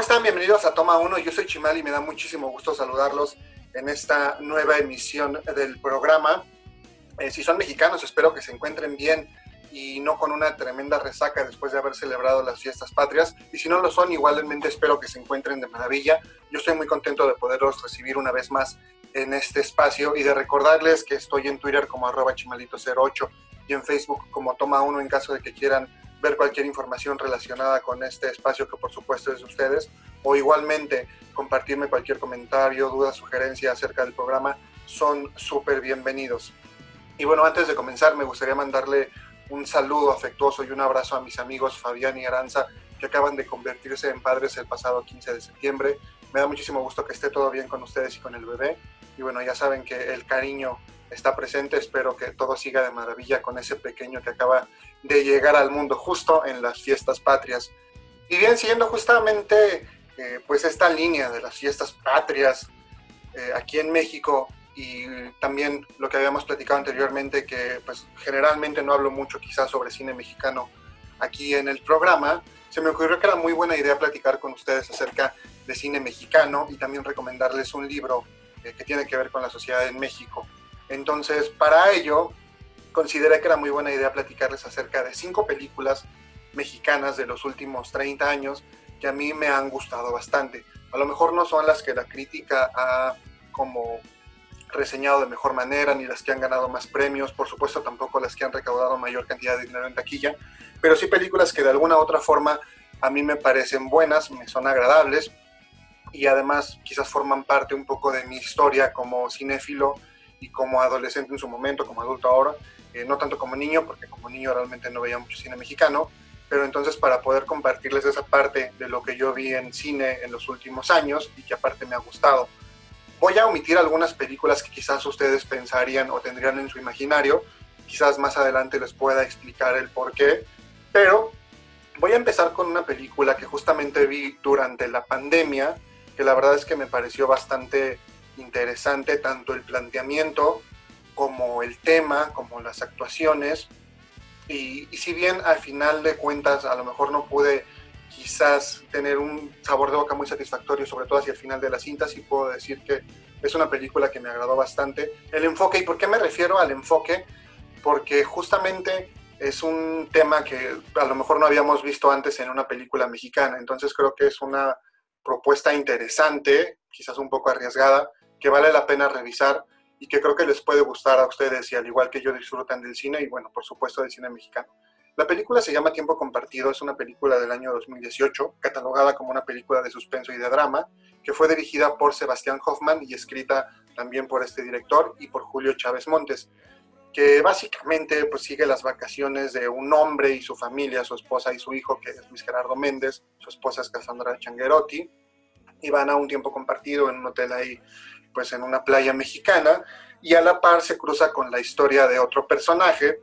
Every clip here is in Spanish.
¿cómo están? Bienvenidos a Toma 1. Yo soy Chimal y me da muchísimo gusto saludarlos en esta nueva emisión del programa. Eh, si son mexicanos, espero que se encuentren bien y no con una tremenda resaca después de haber celebrado las fiestas patrias. Y si no lo son, igualmente espero que se encuentren de maravilla. Yo estoy muy contento de poderlos recibir una vez más en este espacio y de recordarles que estoy en Twitter como arroba chimalito08 y en Facebook como Toma 1 en caso de que quieran ver cualquier información relacionada con este espacio que por supuesto es de ustedes o igualmente compartirme cualquier comentario, duda, sugerencia acerca del programa, son súper bienvenidos. Y bueno, antes de comenzar me gustaría mandarle un saludo afectuoso y un abrazo a mis amigos Fabián y Aranza que acaban de convertirse en padres el pasado 15 de septiembre. Me da muchísimo gusto que esté todo bien con ustedes y con el bebé. Y bueno, ya saben que el cariño está presente. Espero que todo siga de maravilla con ese pequeño que acaba de llegar al mundo justo en las fiestas patrias. Y bien, siguiendo justamente eh, pues esta línea de las fiestas patrias eh, aquí en México y también lo que habíamos platicado anteriormente, que pues generalmente no hablo mucho quizás sobre cine mexicano aquí en el programa, se me ocurrió que era muy buena idea platicar con ustedes acerca de cine mexicano y también recomendarles un libro eh, que tiene que ver con la sociedad en México. Entonces, para ello, consideré que era muy buena idea platicarles acerca de cinco películas mexicanas de los últimos 30 años que a mí me han gustado bastante. A lo mejor no son las que la crítica ha como reseñado de mejor manera, ni las que han ganado más premios, por supuesto tampoco las que han recaudado mayor cantidad de dinero en taquilla, pero sí películas que de alguna u otra forma a mí me parecen buenas, me son agradables y además quizás forman parte un poco de mi historia como cinéfilo y como adolescente en su momento, como adulto ahora, eh, no tanto como niño, porque como niño realmente no veía mucho cine mexicano, pero entonces para poder compartirles esa parte de lo que yo vi en cine en los últimos años y que aparte me ha gustado. Voy a omitir algunas películas que quizás ustedes pensarían o tendrían en su imaginario, quizás más adelante les pueda explicar el por qué, pero voy a empezar con una película que justamente vi durante la pandemia, que la verdad es que me pareció bastante interesante tanto el planteamiento como el tema, como las actuaciones. Y, si bien al final de cuentas a lo mejor no pude quizás tener un sabor de boca muy satisfactorio, sobre todo hacia el final de la cinta, sí puedo decir que es una película que me agradó bastante. El enfoque, ¿y por qué me refiero al enfoque? Porque justamente es un tema que a lo mejor no habíamos visto antes en una película mexicana, entonces creo que es una propuesta interesante, quizás un poco arriesgada, que vale la pena revisar y que creo que les puede gustar a ustedes y al igual que yo disfrutan del cine y bueno, por supuesto del cine mexicano. La película se llama Tiempo Compartido, es una película del año 2018, catalogada como una película de suspenso y de drama, que fue dirigida por Sebastián Hoffman y escrita también por este director y por Julio Chávez Montes, que básicamente pues, sigue las vacaciones de un hombre y su familia, su esposa y su hijo, que es Luis Gerardo Méndez, su esposa es Cassandra Changuerotti, y van a un tiempo compartido en un hotel ahí pues en una playa mexicana y a la par se cruza con la historia de otro personaje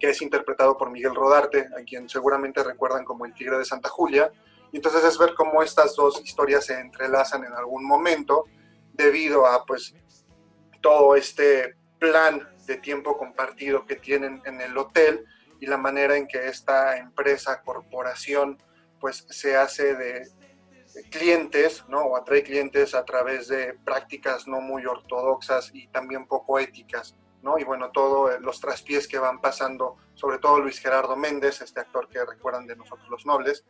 que es interpretado por Miguel Rodarte, a quien seguramente recuerdan como el Tigre de Santa Julia. Y entonces es ver cómo estas dos historias se entrelazan en algún momento debido a pues todo este plan de tiempo compartido que tienen en el hotel y la manera en que esta empresa, corporación, pues se hace de, clientes, ¿no? O atrae clientes a través de prácticas no muy ortodoxas y también poco éticas, ¿no? Y bueno, todos eh, los traspiés que van pasando, sobre todo Luis Gerardo Méndez, este actor que recuerdan de nosotros los nobles,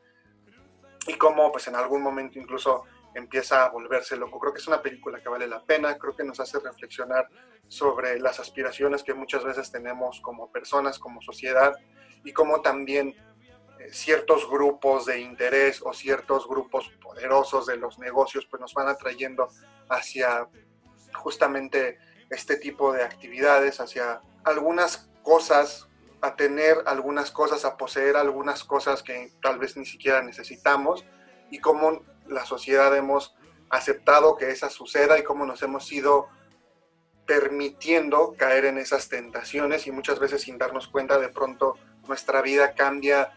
y cómo pues en algún momento incluso empieza a volverse loco. Creo que es una película que vale la pena, creo que nos hace reflexionar sobre las aspiraciones que muchas veces tenemos como personas, como sociedad, y cómo también ciertos grupos de interés o ciertos grupos poderosos de los negocios pues nos van atrayendo hacia justamente este tipo de actividades, hacia algunas cosas, a tener algunas cosas, a poseer algunas cosas que tal vez ni siquiera necesitamos. Y cómo la sociedad hemos aceptado que esa suceda y cómo nos hemos ido permitiendo caer en esas tentaciones y muchas veces sin darnos cuenta de pronto nuestra vida cambia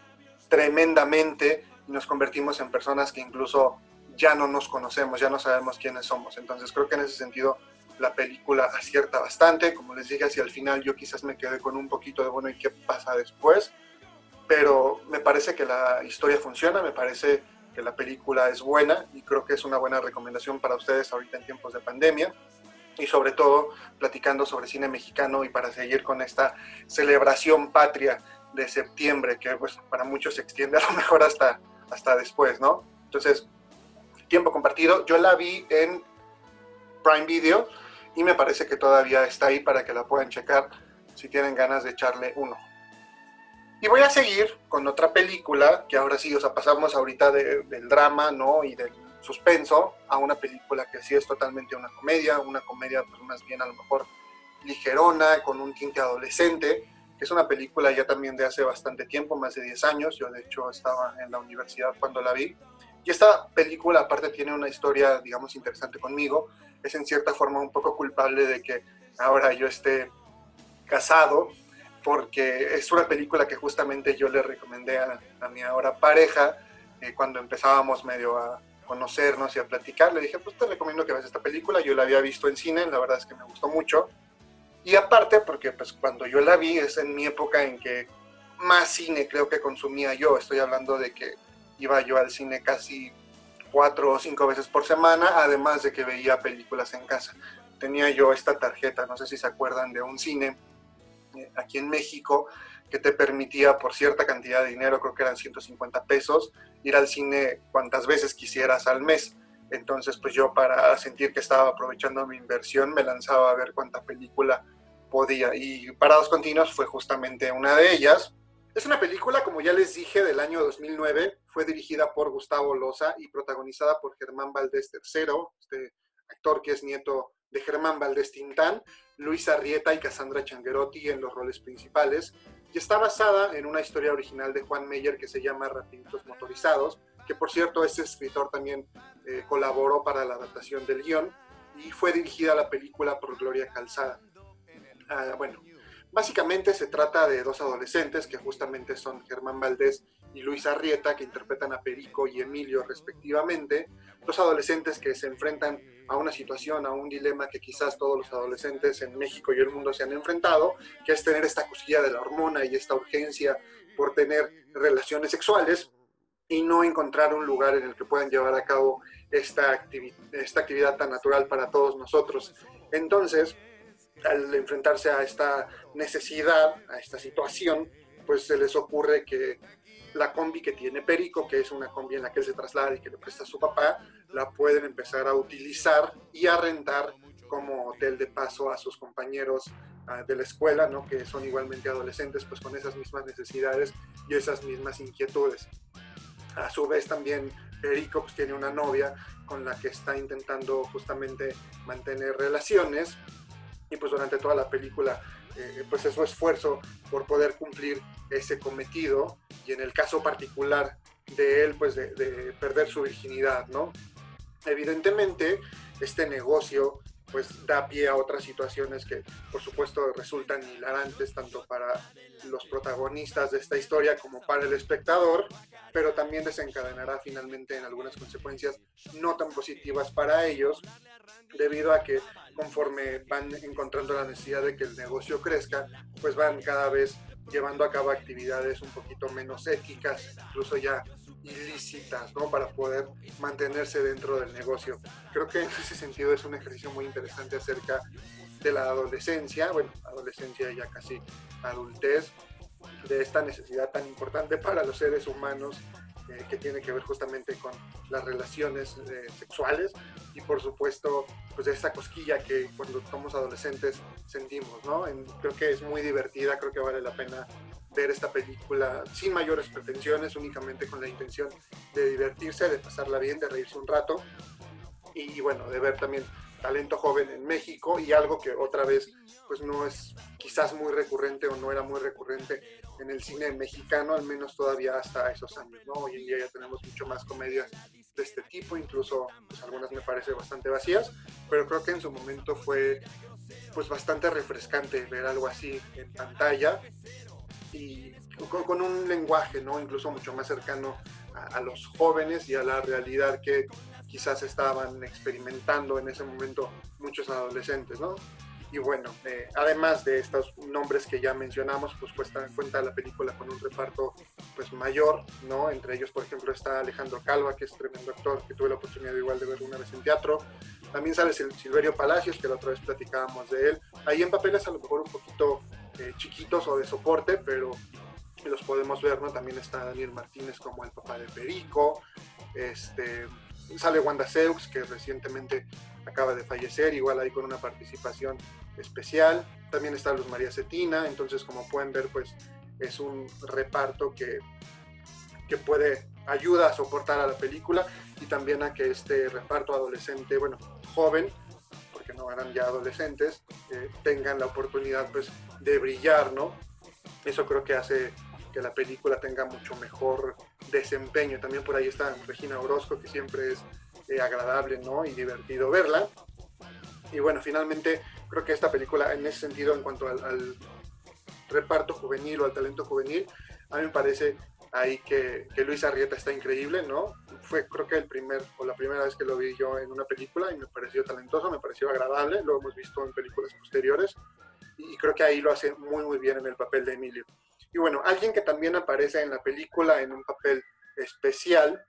tremendamente y nos convertimos en personas que incluso ya no nos conocemos, ya no sabemos quiénes somos. Entonces creo que en ese sentido la película acierta bastante. Como les dije, hacia el final yo quizás me quedé con un poquito de bueno y qué pasa después. Pero me parece que la historia funciona, me parece que la película es buena y creo que es una buena recomendación para ustedes ahorita en tiempos de pandemia y sobre todo platicando sobre cine mexicano y para seguir con esta celebración patria de septiembre que pues para muchos se extiende a lo mejor hasta, hasta después, ¿no? Entonces, tiempo compartido, yo la vi en Prime Video y me parece que todavía está ahí para que la puedan checar si tienen ganas de echarle uno. Y voy a seguir con otra película que ahora sí, o sea, pasamos ahorita del drama, ¿no? Y del suspenso a una película que sí es totalmente una comedia, una comedia pues más bien a lo mejor ligerona, con un tinte adolescente, es una película ya también de hace bastante tiempo, más de 10 años, yo de hecho estaba en la universidad cuando la vi, y esta película aparte tiene una historia, digamos, interesante conmigo, es en cierta forma un poco culpable de que ahora yo esté casado, porque es una película que justamente yo le recomendé a, mi ahora pareja eh, cuando empezábamos medio a conocernos y a platicar. Le dije, pues te recomiendo que veas esta película. Yo la había visto en cine, la verdad es que me gustó mucho. Y aparte, porque pues cuando yo la vi es en mi época en que más cine creo que consumía yo. Estoy hablando de que iba yo al cine casi cuatro o cinco veces por semana, además de que veía películas en casa. Tenía yo esta tarjeta, no sé si se acuerdan de un cine eh, aquí en México que te permitía por cierta cantidad de dinero, creo que eran 150 pesos, ir al cine cuantas veces quisieras al mes. Entonces, pues yo para sentir que estaba aprovechando mi inversión, me lanzaba a ver cuánta película podía. Y Parados Continuos fue justamente una de ellas. Es una película, como ya les dije, del año 2009. Fue dirigida por Gustavo Loza y protagonizada por Germán Valdés III, este actor que es nieto de Germán Valdés Tintán, Luis Arrieta y Cassandra Changuerotti en los roles principales y está basada en una historia original de Juan Meyer que se llama Rapiditos Motorizados, que por cierto este escritor también eh, colaboró para la adaptación del guion y fue dirigida la película por Gloria Calzada. Ah, bueno, básicamente se trata de dos adolescentes que justamente son Germán Valdés y Luis Arrieta, que interpretan a Perico y Emilio respectivamente, dos adolescentes que se enfrentan a una situación, a un dilema que quizás todos los adolescentes en México y el mundo se han enfrentado, que es tener esta cosilla de la hormona y esta urgencia por tener relaciones sexuales y no encontrar un lugar en el que puedan llevar a cabo esta, esta actividad tan natural para todos nosotros. Entonces, al enfrentarse a esta necesidad, a esta situación, pues se les ocurre que la combi que tiene Perico, que es una combi en la que él se traslada y que le presta a su papá, la pueden empezar a utilizar y a rentar como hotel de paso a sus compañeros ah, de la escuela, ¿no? que son igualmente adolescentes, pues con esas mismas necesidades y esas mismas inquietudes. A su vez también Perico pues, tiene una novia con la que está intentando justamente mantener relaciones y pues durante toda la película eh, pues es su esfuerzo por poder cumplir ese cometido y en el caso particular de él pues de perder su virginidad, ¿no? Evidentemente, este negocio pues da pie a otras situaciones que por supuesto resultan hilarantes tanto para los protagonistas de esta historia como para el espectador, pero también desencadenará finalmente en algunas consecuencias no tan positivas para ellos, debido a que conforme van encontrando la necesidad de que el negocio crezca, pues van cada vez llevando a cabo actividades un poquito menos éticas, incluso ya ilícitas, ¿no? Para poder mantenerse dentro del negocio. Creo que en ese sentido es un ejercicio muy interesante acerca de la adolescencia, bueno, adolescencia ya casi adultez, de esta necesidad tan importante para los seres humanos eh, que tiene que ver justamente con las relaciones eh, sexuales y por supuesto pues esta cosquilla que cuando somos adolescentes sentimos, ¿no? creo que es muy divertida, creo que vale la pena ver esta película sin mayores pretensiones, únicamente con la intención de divertirse, de pasarla bien, de reírse un rato y bueno, de ver también talento joven en México y algo que otra vez pues no es quizás muy recurrente o no era muy recurrente en el cine mexicano, al menos todavía hasta esos años, ¿no? Hoy en día ya tenemos mucho más comedias de este tipo, incluso pues algunas me parecen bastante vacías, pero creo que en su momento fue pues bastante refrescante ver algo así en pantalla y con, un lenguaje, ¿no? Incluso mucho más cercano a, los jóvenes y a la realidad que quizás estaban experimentando en ese momento muchos adolescentes, ¿no? y bueno, eh, además de estos nombres que ya mencionamos, pues cuesta, cuenta la película con un reparto pues mayor, ¿no? Entre ellos, por ejemplo, está Alejandro Calva, que es tremendo actor, que tuve la oportunidad igual de ver una vez en teatro. También sale Silverio Palacios, que la otra vez platicábamos de él. Ahí en papeles a lo mejor un poquito eh, chiquitos o de soporte, pero los podemos ver, ¿no? También está Daniel Martínez como el papá de Perico. Este, sale Wanda Seux, que recientemente acaba de fallecer, igual ahí con una participación especial. También está Luz María Cetina, entonces como pueden ver, pues es un reparto que, que puede ayuda a soportar a la película y también a que este reparto adolescente, bueno, joven, porque no eran ya adolescentes, eh, tengan la oportunidad pues de brillar, ¿no? Eso creo que hace que la película tenga mucho mejor desempeño. También por ahí está Regina Orozco, que siempre es eh, agradable, ¿no? Y divertido verla. Y bueno, finalmente creo que esta película, en ese sentido, en cuanto al, reparto juvenil o al talento juvenil, a mí me parece ahí que, que, Luis Arrieta está increíble, ¿no? Fue creo que el primer o la primera vez que lo vi yo en una película y me pareció talentoso, me pareció agradable, lo hemos visto en películas posteriores y creo que ahí lo hace muy muy bien en el papel de Emilio. Y bueno, alguien que también aparece en la película en un papel especial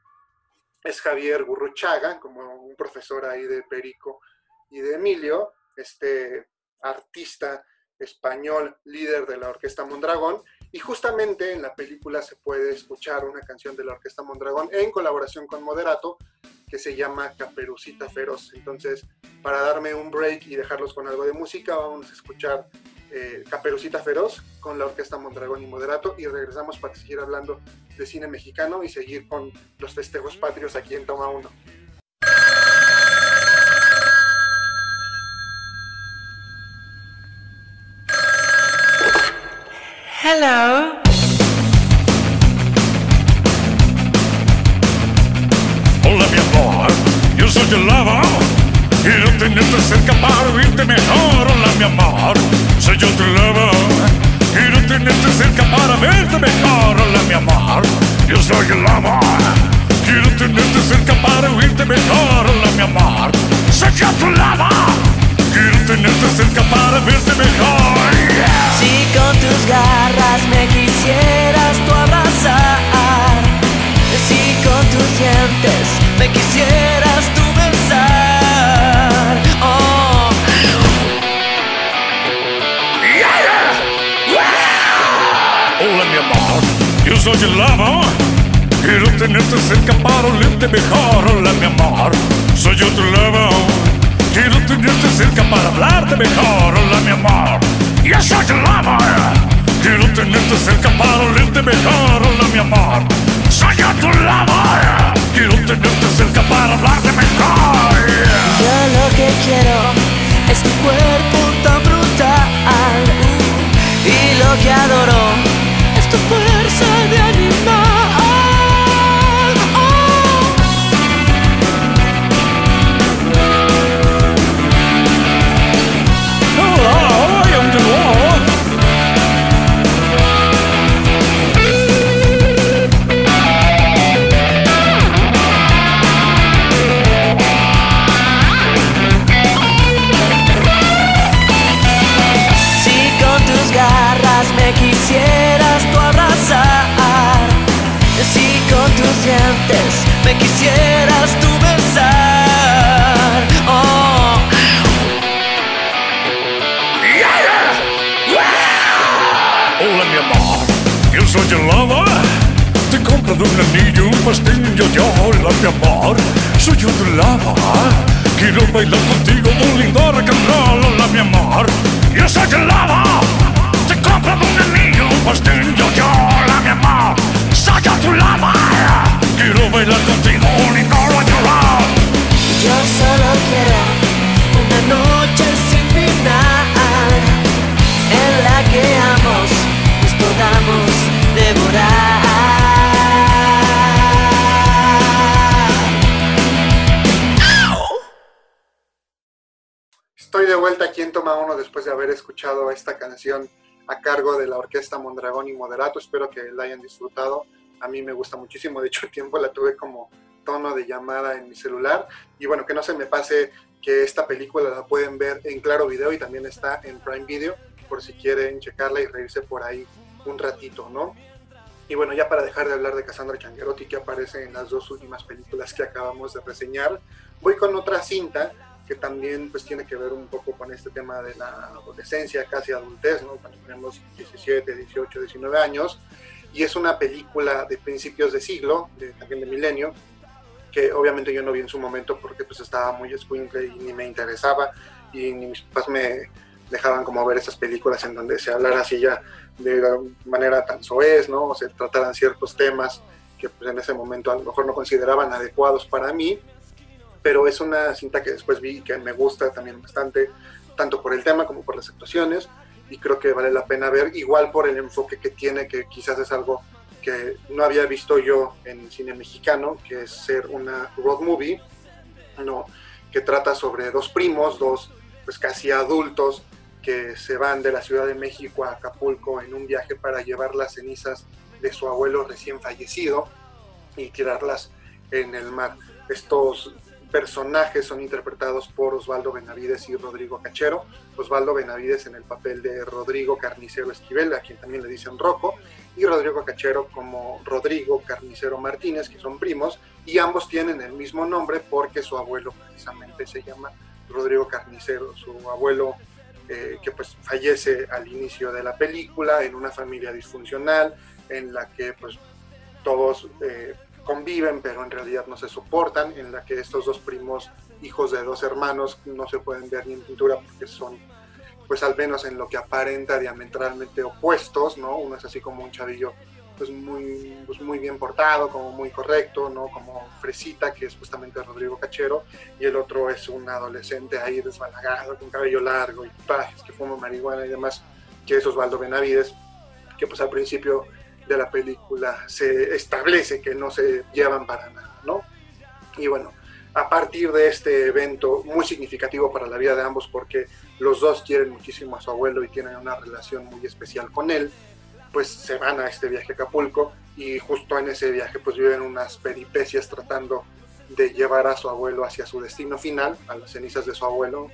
es Javier Gurruchaga, como un profesor ahí de Perico y de Emilio, este artista español, líder de la Orquesta Mondragón, y justamente en la película se puede escuchar una canción de la Orquesta Mondragón en colaboración con Moderato, que se llama Caperucita Feroz. Entonces, para darme un break y dejarlos con algo de música, vamos a escuchar eh, Caperucita Feroz con la Orquesta Mondragón y Moderato y regresamos para seguir hablando de cine mexicano y seguir con los festejos patrios aquí en Toma 1. Hello. Hola mi amor, yo soy el lava Quiero tenerte cerca para oírte mejor. Hola mi amor, soy yo tu lava Quiero tenerte cerca para verte mejor. Hola mi amor, yo soy el lava Quiero tenerte cerca para oírte mejor. Hola mi amor, soy yo tu lava Quiero tenerte cerca para verte mejor. Si con tus garras me quisieras tú abrazar Si con tus dientes me quisieras tú besar Oh, Hola mi amor, yo soy el lava. Quiero tenerte cerca para olerte mejor. Hola mi amor, soy yo tu lava Quiero tenerte cerca para hablarte mejor Hola mi amor, yo soy el lava Quiero tenerte cerca para olerte mejor Hola mi amor, soy yo tu lava Quiero tenerte cerca para hablarte mejor. Yo lo que quiero es tu cuerpo tan brutal Y lo que adoro es tu fuerza de animal quisieras tú besar Oh, Hola mi amor, yo soy el lava Te compro un anillo, un pastel, yo, yo. Hola mi amor, soy yo tu lava Quiero bailar contigo un lindo rock Hola mi amor, yo soy el lava Te compro un anillo, un pastel, yo, yo. Hola mi amor, soy yo tu lava Quiero bailar contigo rock and roll yo solo quiero una noche sin final En la que ambos nos podamos devorar Estoy de vuelta aquí en Toma 1 después de haber escuchado esta canción a cargo de la Orquesta Mondragón y Moderato. Espero que la hayan disfrutado. A mí me gusta muchísimo. De hecho, tiempo la tuve como tono de llamada en mi celular. Y bueno, que no se me pase que esta película la pueden ver en Claro Video y también está en Prime Video, por si quieren checarla y reírse por ahí un ratito, ¿no? Y bueno, ya para dejar de hablar de Cassandra Changuerotti, que aparece en las dos últimas películas que acabamos de reseñar, voy con otra cinta que también pues tiene que ver un poco con este tema de la adolescencia, casi adultez, ¿no? Cuando tenemos 17, 18, 19 años, y es una película de principios de siglo, de, también de milenio, que obviamente yo no vi en su momento porque pues estaba muy escuincle y ni me interesaba, y ni mis papás me dejaban como ver esas películas en donde se hablara así ya de manera tan soez, ¿no? O se trataran ciertos temas que pues, en ese momento a lo mejor no consideraban adecuados para mí, pero es una cinta que después vi que me gusta también bastante, tanto por el tema como por las actuaciones, y creo que vale la pena ver, igual por el enfoque que tiene, que quizás es algo que no había visto yo en cine mexicano, que es ser una road movie, ¿no? que trata sobre dos primos, dos pues casi adultos, que se van de la Ciudad de México a Acapulco en un viaje para llevar las cenizas de su abuelo recién fallecido y tirarlas en el mar. Estos personajes son interpretados por Osvaldo Benavides y Rodrigo Cachero. Osvaldo Benavides en el papel de Rodrigo Carnicero Esquivel, a quien también le dicen Roco, y Rodrigo Cachero como Rodrigo Carnicero Martínez, que son primos, y ambos tienen el mismo nombre porque su abuelo precisamente se llama Rodrigo Carnicero, su abuelo eh, que pues fallece al inicio de la película en una familia disfuncional en la que pues todos eh, conviven pero en realidad no se soportan, en la que estos dos primos hijos de dos hermanos no se pueden ver ni en pintura porque son pues al menos en lo que aparenta diametralmente opuestos, ¿no? Uno es así como un chavillo pues muy, pues muy bien portado, como muy correcto, ¿no? Como Fresita, que es justamente Rodrigo Cachero, y el otro es un adolescente ahí desbalagado, con cabello largo y trajes, que fuma marihuana y demás, que es Osvaldo Benavides, que pues al principio de la película se establece que no se llevan para nada, ¿no? Y bueno, a partir de este evento muy significativo para la vida de ambos, porque los dos quieren muchísimo a su abuelo y tienen una relación muy especial con él, pues se van a este viaje a Acapulco y justo en ese viaje pues viven unas peripecias tratando de llevar a su abuelo hacia su destino final, a las cenizas de su abuelo,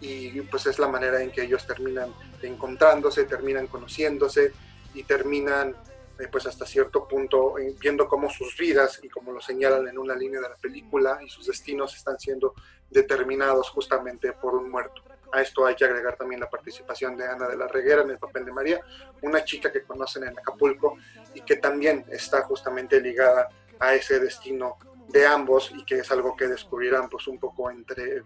y pues es la manera en que ellos terminan encontrándose, terminan conociéndose y terminan eh, pues hasta cierto punto eh, viendo cómo sus vidas y como lo señalan en una línea de la película y sus destinos están siendo determinados justamente por un muerto. A esto hay que agregar también la participación de Ana de la Reguera en el papel de María, una chica que conocen en Acapulco y que también está justamente ligada a ese destino de ambos y que es algo que descubrirán pues un poco entre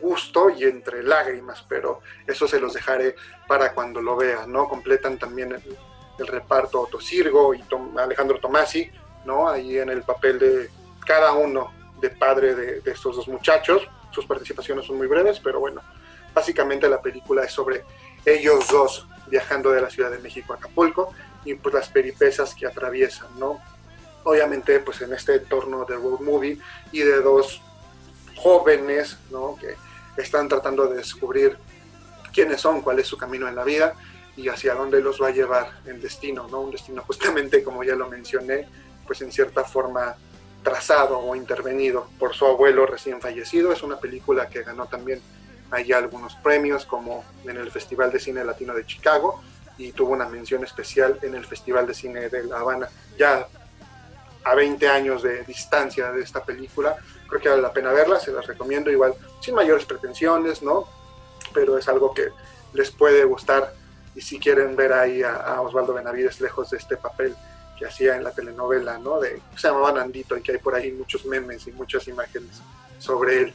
gusto y entre lágrimas, pero eso se los dejaré para cuando lo vean, ¿no? Completan también el, reparto Otto Sirgo y Alejandro Tomasi, ¿no? Ahí en el papel de cada uno de padre de, de estos dos muchachos. Sus participaciones son muy breves, pero bueno, básicamente la película es sobre ellos dos viajando de la Ciudad de México a Acapulco y pues las peripecias que atraviesan, ¿no? Obviamente pues en este entorno de road movie y de dos jóvenes, ¿no? Que están tratando de descubrir quiénes son, cuál es su camino en la vida y hacia dónde los va a llevar el destino, ¿no? Un destino justamente, como ya lo mencioné, pues en cierta forma trazado o intervenido por su abuelo recién fallecido. Es una película que ganó también hay algunos premios como en el Festival de Cine Latino de Chicago y tuvo una mención especial en el Festival de Cine de La Habana. Ya a 20 años de distancia de esta película, creo que vale la pena verla, se las recomiendo igual sin mayores pretensiones, ¿no? Pero es algo que les puede gustar y si quieren ver ahí a, Osvaldo Benavides lejos de este papel que hacía en la telenovela, ¿no? De, se llamaba Nandito y que hay por ahí muchos memes y muchas imágenes sobre él.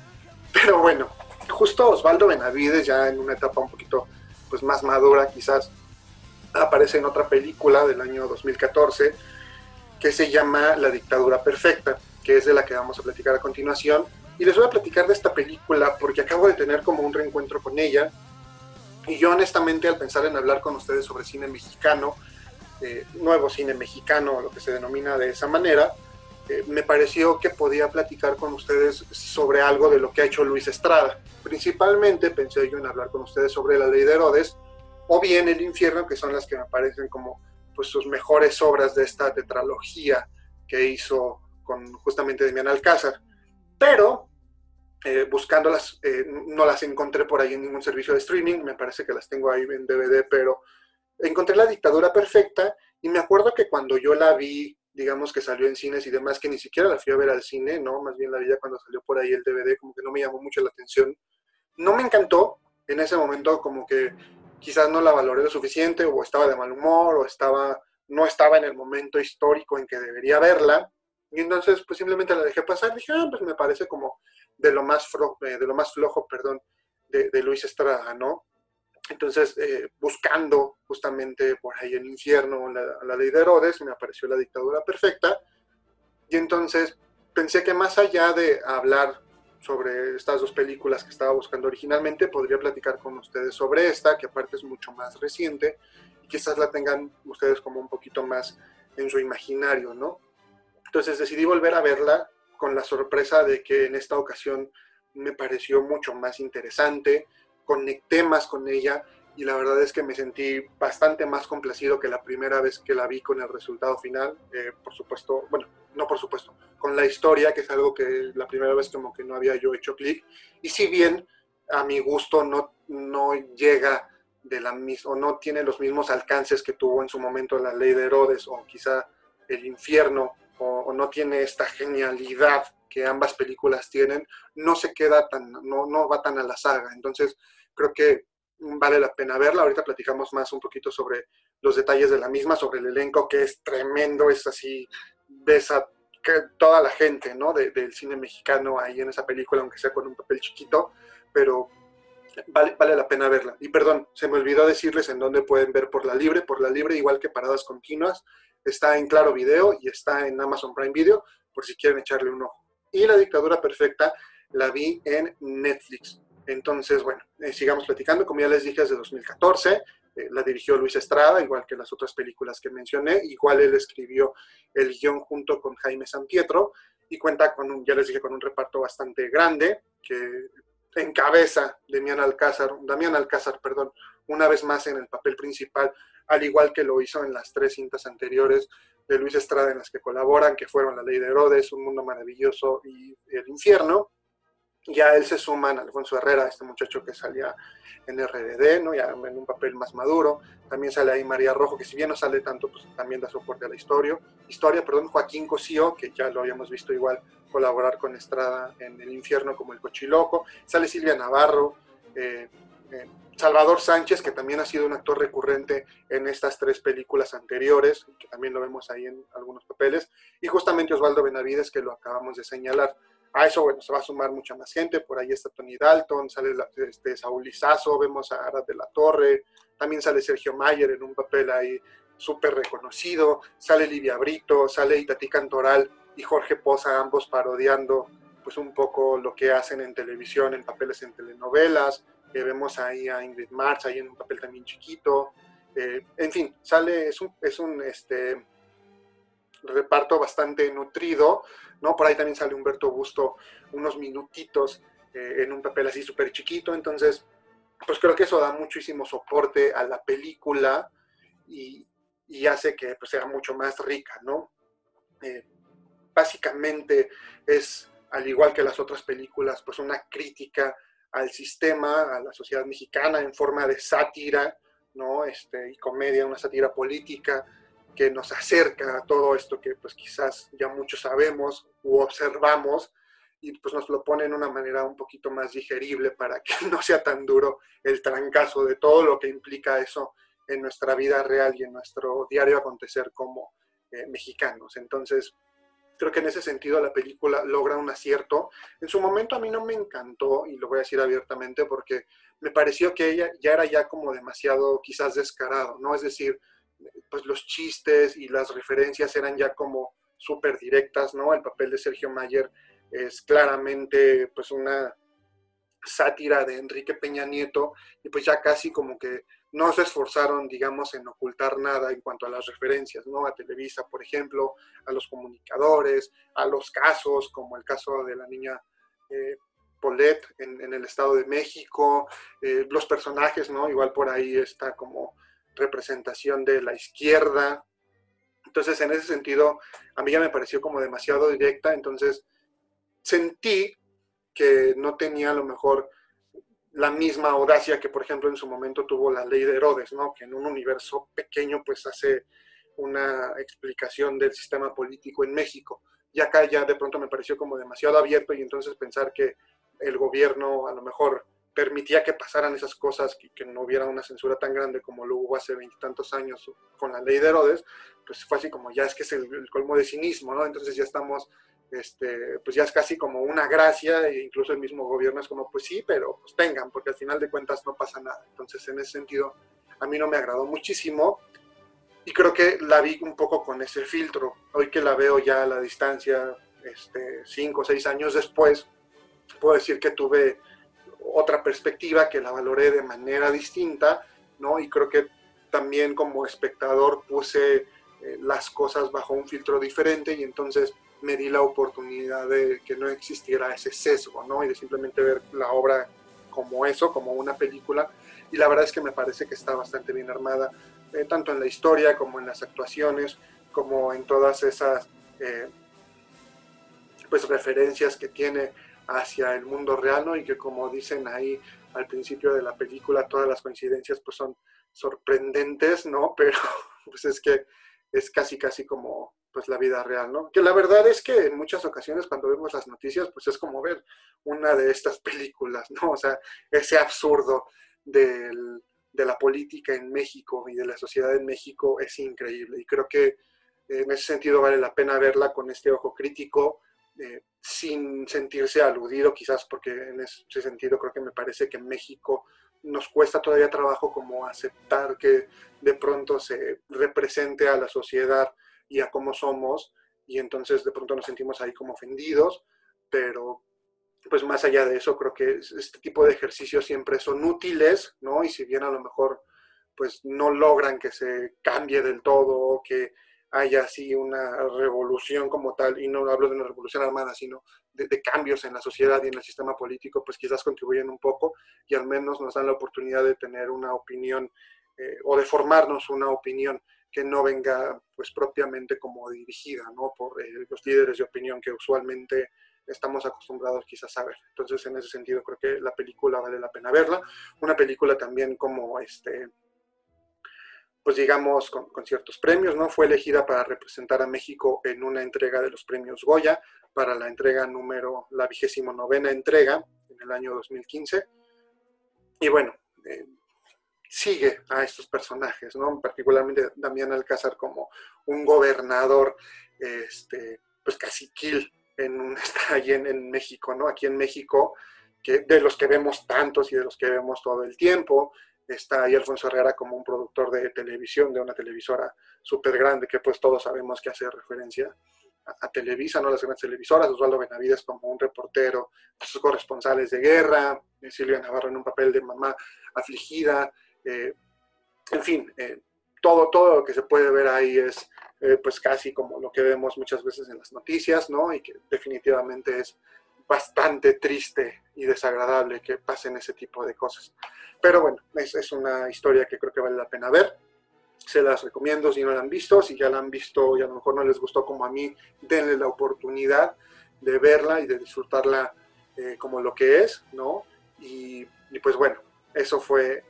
Pero bueno, justo Osvaldo Benavides, ya en una etapa un poquito pues, más madura quizás, aparece en otra película del año 2014 que se llama La dictadura perfecta, que es de la que vamos a platicar a continuación. Y les voy a platicar de esta película porque acabo de tener como un reencuentro con ella. Y yo honestamente al pensar en hablar con ustedes sobre cine mexicano, eh, nuevo cine mexicano, lo que se denomina de esa manera, eh, me pareció que podía platicar con ustedes sobre algo de lo que ha hecho Luis Estrada. Principalmente pensé yo en hablar con ustedes sobre la ley de Herodes o bien El infierno, que son las que me parecen como pues, sus mejores obras de esta tetralogía que hizo con justamente Demián Alcázar. Pero eh, buscándolas, eh, no las encontré por ahí en ningún servicio de streaming, me parece que las tengo ahí en DVD, pero encontré La Dictadura Perfecta y me acuerdo que cuando yo la vi, digamos que salió en cines y demás, que ni siquiera la fui a ver al cine, ¿no? Más bien la vi ya cuando salió por ahí el DVD, como que no me llamó mucho la atención. No me encantó en ese momento, como que quizás no la valoré lo suficiente, o estaba de mal humor, o estaba, no estaba en el momento histórico en que debería verla. Y entonces, pues simplemente la dejé pasar. Dije, ah, pues me parece como de lo más, eh, de lo más flojo, perdón, de, Luis Estrada, ¿no? Entonces, eh, buscando justamente por ahí el infierno, la, la ley de Herodes, me apareció la dictadura perfecta. Y entonces pensé que más allá de hablar sobre estas dos películas que estaba buscando originalmente, podría platicar con ustedes sobre esta, que aparte es mucho más reciente, y quizás la tengan ustedes como un poquito más en su imaginario, ¿no? Entonces decidí volver a verla con la sorpresa de que en esta ocasión me pareció mucho más interesante, conecté más con ella y la verdad es que me sentí bastante más complacido que la primera vez que la vi con el resultado final. Eh, por supuesto, bueno, no por supuesto, con la historia, que es algo que la primera vez como que no había yo hecho clic. Y si bien a mi gusto no, no llega de la misma, o no tiene los mismos alcances que tuvo en su momento la ley de Herodes, o quizá el infierno, o, no tiene esta genialidad que ambas películas tienen, no se queda tan, no, no va tan a la saga. Entonces, creo que vale la pena verla. Ahorita platicamos más un poquito sobre los detalles de la misma, sobre el elenco, que es tremendo, es así, ves a toda la gente, ¿no? del cine mexicano ahí en esa película, aunque sea con un papel chiquito, pero vale, vale la pena verla. Y perdón, se me olvidó decirles en dónde pueden ver por la libre, por la libre, igual que Paradas Continuas, está en Claro Video y está en Amazon Prime Video, por si quieren echarle un ojo. Y La Dictadura Perfecta la vi en Netflix. Entonces, bueno, eh, sigamos platicando. Como ya les dije, es de 2014. Eh, la dirigió Luis Estrada, igual que las otras películas que mencioné. Igual él escribió el guion junto con Jaime San Pietro y cuenta con un, ya les dije, con un reparto bastante grande que encabeza Damián Alcázar, Damián Alcázar, perdón, una vez más en el papel principal, al igual que lo hizo en las tres cintas anteriores de Luis Estrada en las que colaboran, que fueron La Ley de Herodes, Un Mundo Maravilloso y El Infierno ya él se suman Alfonso Herrera, este muchacho que salía en RBD, ¿no? ya en un papel más maduro. También sale ahí María Rojo, que si bien no sale tanto, pues también da soporte a la historia. Historia, perdón, Joaquín Cosío, que ya lo habíamos visto igual colaborar con Estrada en El Infierno como el Cochiloco. Sale Silvia Navarro, eh, Salvador Sánchez, que también ha sido un actor recurrente en estas tres películas anteriores, que también lo vemos ahí en algunos papeles. Y justamente Osvaldo Benavides, que lo acabamos de señalar. A eso, bueno, se va a sumar mucha más gente. Por ahí está Tony Dalton, sale este, Saúl Lizazo, vemos a Arad de la Torre, también sale Sergio Mayer en un papel ahí súper reconocido, sale Livia Brito, sale Itatí Cantoral y Jorge Poza, ambos parodiando pues un poco lo que hacen en televisión, en papeles en telenovelas. Eh, vemos ahí a Ingrid March, ahí en un papel también chiquito. Eh, en fin, sale, es un, es un este, reparto bastante nutrido, ¿no? Por ahí también sale Humberto Busto unos minutitos eh, en un papel así súper chiquito, entonces, pues creo que eso da muchísimo soporte a la película y, hace que pues, sea mucho más rica, ¿no? Eh, básicamente es, al igual que las otras películas, pues una crítica al sistema, a la sociedad mexicana en forma de sátira, ¿no? Este, y comedia, una sátira política, que nos acerca a todo esto que pues quizás ya muchos sabemos u observamos y pues nos lo pone en una manera un poquito más digerible para que no sea tan duro el trancazo de todo lo que implica eso en nuestra vida real y en nuestro diario acontecer como eh, mexicanos. Entonces, creo que en ese sentido la película logra un acierto. En su momento a mí no me encantó, y lo voy a decir abiertamente, porque me pareció que ella ya era ya como demasiado quizás descarado, ¿no? Es decir, pues los chistes y las referencias eran ya como súper directas, ¿no? El papel de Sergio Mayer es claramente pues una sátira de Enrique Peña Nieto y pues ya casi como que no se esforzaron, digamos, en ocultar nada en cuanto a las referencias, ¿no? A Televisa, por ejemplo, a los comunicadores, a los casos, como el caso de la niña eh, Paulette en, el Estado de México, eh, los personajes, ¿no? Igual por ahí está como representación de la izquierda. Entonces, en ese sentido, a mí ya me pareció como demasiado directa, entonces sentí que no tenía a lo mejor la misma audacia que, por ejemplo, en su momento tuvo la ley de Herodes, ¿no? Que en un universo pequeño, pues hace una explicación del sistema político en México. Y acá ya de pronto me pareció como demasiado abierto y entonces pensar que el gobierno a lo mejor permitía que pasaran esas cosas, que, no hubiera una censura tan grande como lo hubo hace veintitantos años con la ley de Herodes, pues fue así como ya es que es el, el colmo de cinismo, ¿no? Entonces ya estamos este, pues ya es casi como una gracia, e incluso el mismo gobierno es como, pues sí, pero pues tengan, porque al final de cuentas no pasa nada. Entonces, en ese sentido, a mí no me agradó muchísimo y creo que la vi un poco con ese filtro. Hoy que la veo ya a la distancia, este, cinco o seis años después, puedo decir que tuve otra perspectiva, que la valoré de manera distinta, ¿no? Y creo que también como espectador puse eh, las cosas bajo un filtro diferente y entonces me di la oportunidad de que no existiera ese sesgo, ¿no? Y de simplemente ver la obra como eso, como una película. Y la verdad es que me parece que está bastante bien armada, eh, tanto en la historia como en las actuaciones, como en todas esas eh, pues referencias que tiene hacia el mundo real, ¿no? Y que como dicen ahí al principio de la película, todas las coincidencias pues son sorprendentes, ¿no? Pero pues es que es casi, casi como pues la vida real, ¿no? Que la verdad es que en muchas ocasiones cuando vemos las noticias, pues es como ver una de estas películas, ¿no? O sea, ese absurdo de la política en México y de la sociedad en México es increíble. Y creo que en ese sentido vale la pena verla con este ojo crítico, eh, sin sentirse aludido quizás, porque en ese sentido creo que me parece que en México nos cuesta todavía trabajo como aceptar que de pronto se represente a la sociedad y a cómo somos, y entonces de pronto nos sentimos ahí como ofendidos, pero pues más allá de eso, creo que este tipo de ejercicios siempre son útiles, ¿no? Y si bien a lo mejor pues no logran que se cambie del todo, que haya así una revolución como tal, y no hablo de una revolución armada, sino de, de, cambios en la sociedad y en el sistema político, pues quizás contribuyen un poco y al menos nos dan la oportunidad de tener una opinión eh, o de formarnos una opinión que no venga pues propiamente como dirigida ¿no? por eh, los líderes de opinión que usualmente estamos acostumbrados quizás a ver. Entonces, en ese sentido, creo que la película vale la pena verla. Una película también como, este, pues digamos, con, ciertos premios, ¿no? Fue elegida para representar a México en una entrega de los premios Goya, para la entrega número, la vigésimo novena entrega, en el año 2015. Y bueno, eh, sigue a estos personajes, ¿no? Particularmente Damián Alcázar como un gobernador, este, pues caciquil en allí en, en, México, ¿no? Aquí en México, que, de los que vemos tantos y de los que vemos todo el tiempo. Está ahí Alfonso Herrera como un productor de televisión, de una televisora súper grande, que pues todos sabemos que hace referencia a, Televisa, ¿no? Las grandes televisoras. Osvaldo Benavides como un reportero, sus corresponsales de guerra. Silvia Navarro en un papel de mamá afligida. Eh, en fin, eh, todo, todo lo que se puede ver ahí es eh, pues casi como lo que vemos muchas veces en las noticias, ¿no? Y que definitivamente es bastante triste y desagradable que pasen ese tipo de cosas. Pero bueno, es, es, una historia que creo que vale la pena ver. Se las recomiendo si no la han visto, si ya la han visto y a lo mejor no les gustó como a mí, denle la oportunidad de verla y de disfrutarla eh, como lo que es, ¿no? Y, y pues bueno, eso fue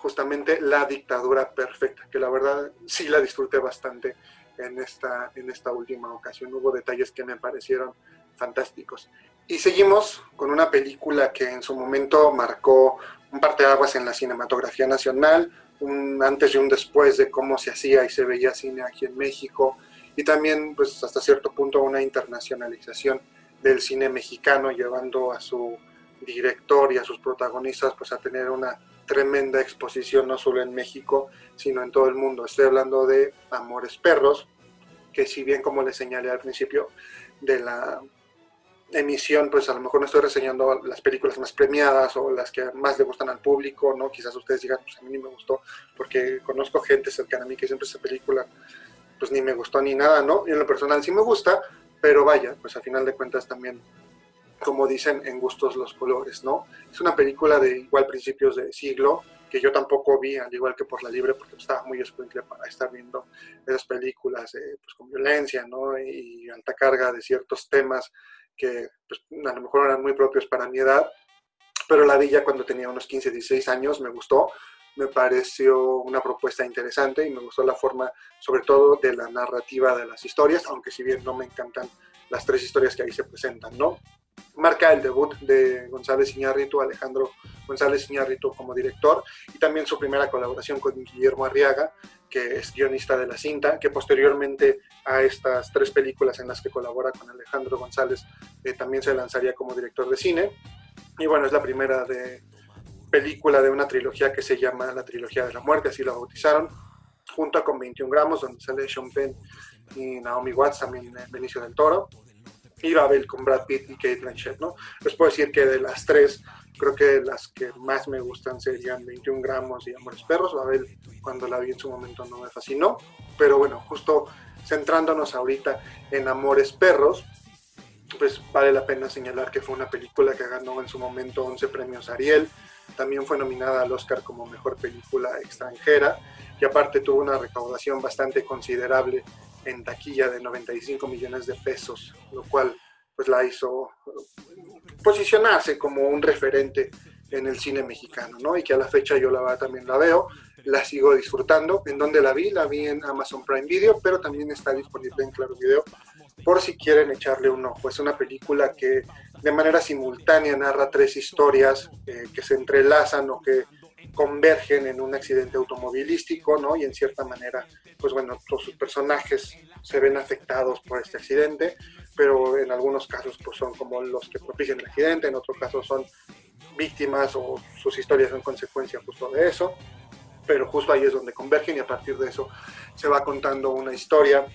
justamente la dictadura perfecta, que la verdad sí la disfruté bastante en esta, en esta última ocasión. Hubo detalles que me parecieron fantásticos. Y seguimos con una película que en su momento marcó un parteaguas en la cinematografía nacional, un antes y un después de cómo se hacía y se veía cine aquí en México, y también pues hasta cierto punto una internacionalización del cine mexicano, llevando a su director y a sus protagonistas pues a tener una tremenda exposición no solo en México, sino en todo el mundo. Estoy hablando de Amores Perros, que si bien como les señalé al principio de la emisión, pues a lo mejor no estoy reseñando las películas más premiadas o las que más le gustan al público, ¿no? Quizás ustedes digan, pues a mí ni me gustó, porque conozco gente cercana a mí que siempre esa película, pues ni me gustó ni nada, ¿no? Y en lo personal sí me gusta, pero vaya, pues a final de cuentas también como dicen, en gustos los colores, ¿no? Es una película de igual principios de siglo, que yo tampoco vi, al igual que por la libre, porque estaba muy escuincle para estar viendo esas películas eh, pues, con violencia, ¿no? Y alta carga de ciertos temas que pues, a lo mejor eran muy propios para mi edad, pero la vi ya cuando tenía unos 15, 16 años, me gustó, me pareció una propuesta interesante y me gustó la forma, sobre todo, de la narrativa de las historias, aunque si bien no me encantan las tres historias que ahí se presentan, ¿no? Marca el debut de González Iñárritu, Alejandro González Iñárritu como director, y también su primera colaboración con Guillermo Arriaga, que es guionista de la cinta, que posteriormente a estas tres películas en las que colabora con Alejandro González, eh, también se lanzaría como director de cine. Y bueno, es la primera de, película de una trilogía que se llama La Trilogía de la Muerte, así la bautizaron, junto con 21 gramos, donde sale Sean Penn y Naomi Watts, también Benicio del Toro, y Babel con Brad Pitt y Kate Blanchett, ¿no? Les puedo decir que de las tres, creo que las que más me gustan serían 21 gramos y Amores Perros. Babel, cuando la vi en su momento, no me fascinó, pero bueno, justo centrándonos ahorita en Amores Perros, pues vale la pena señalar que fue una película que ganó en su momento 11 premios Ariel, también fue nominada al Oscar como Mejor Película Extranjera y aparte tuvo una recaudación bastante considerable en taquilla de 95 millones de pesos, lo cual pues la hizo posicionarse como un referente en el cine mexicano, ¿no? Y que a la fecha yo la también la veo, la sigo disfrutando. ¿En donde la vi? La vi en Amazon Prime Video, pero también está disponible en Claro Video por si quieren echarle un ojo. Es una película que de manera simultánea narra tres historias eh, que se entrelazan o que convergen en un accidente automovilístico, ¿no? Y en cierta manera, pues bueno, todos sus personajes se ven afectados por este accidente, pero en algunos casos pues son como los que propician el accidente, en otros casos son víctimas o sus historias son consecuencia justo de eso, pero justo ahí es donde convergen y a partir de eso se va contando una historia,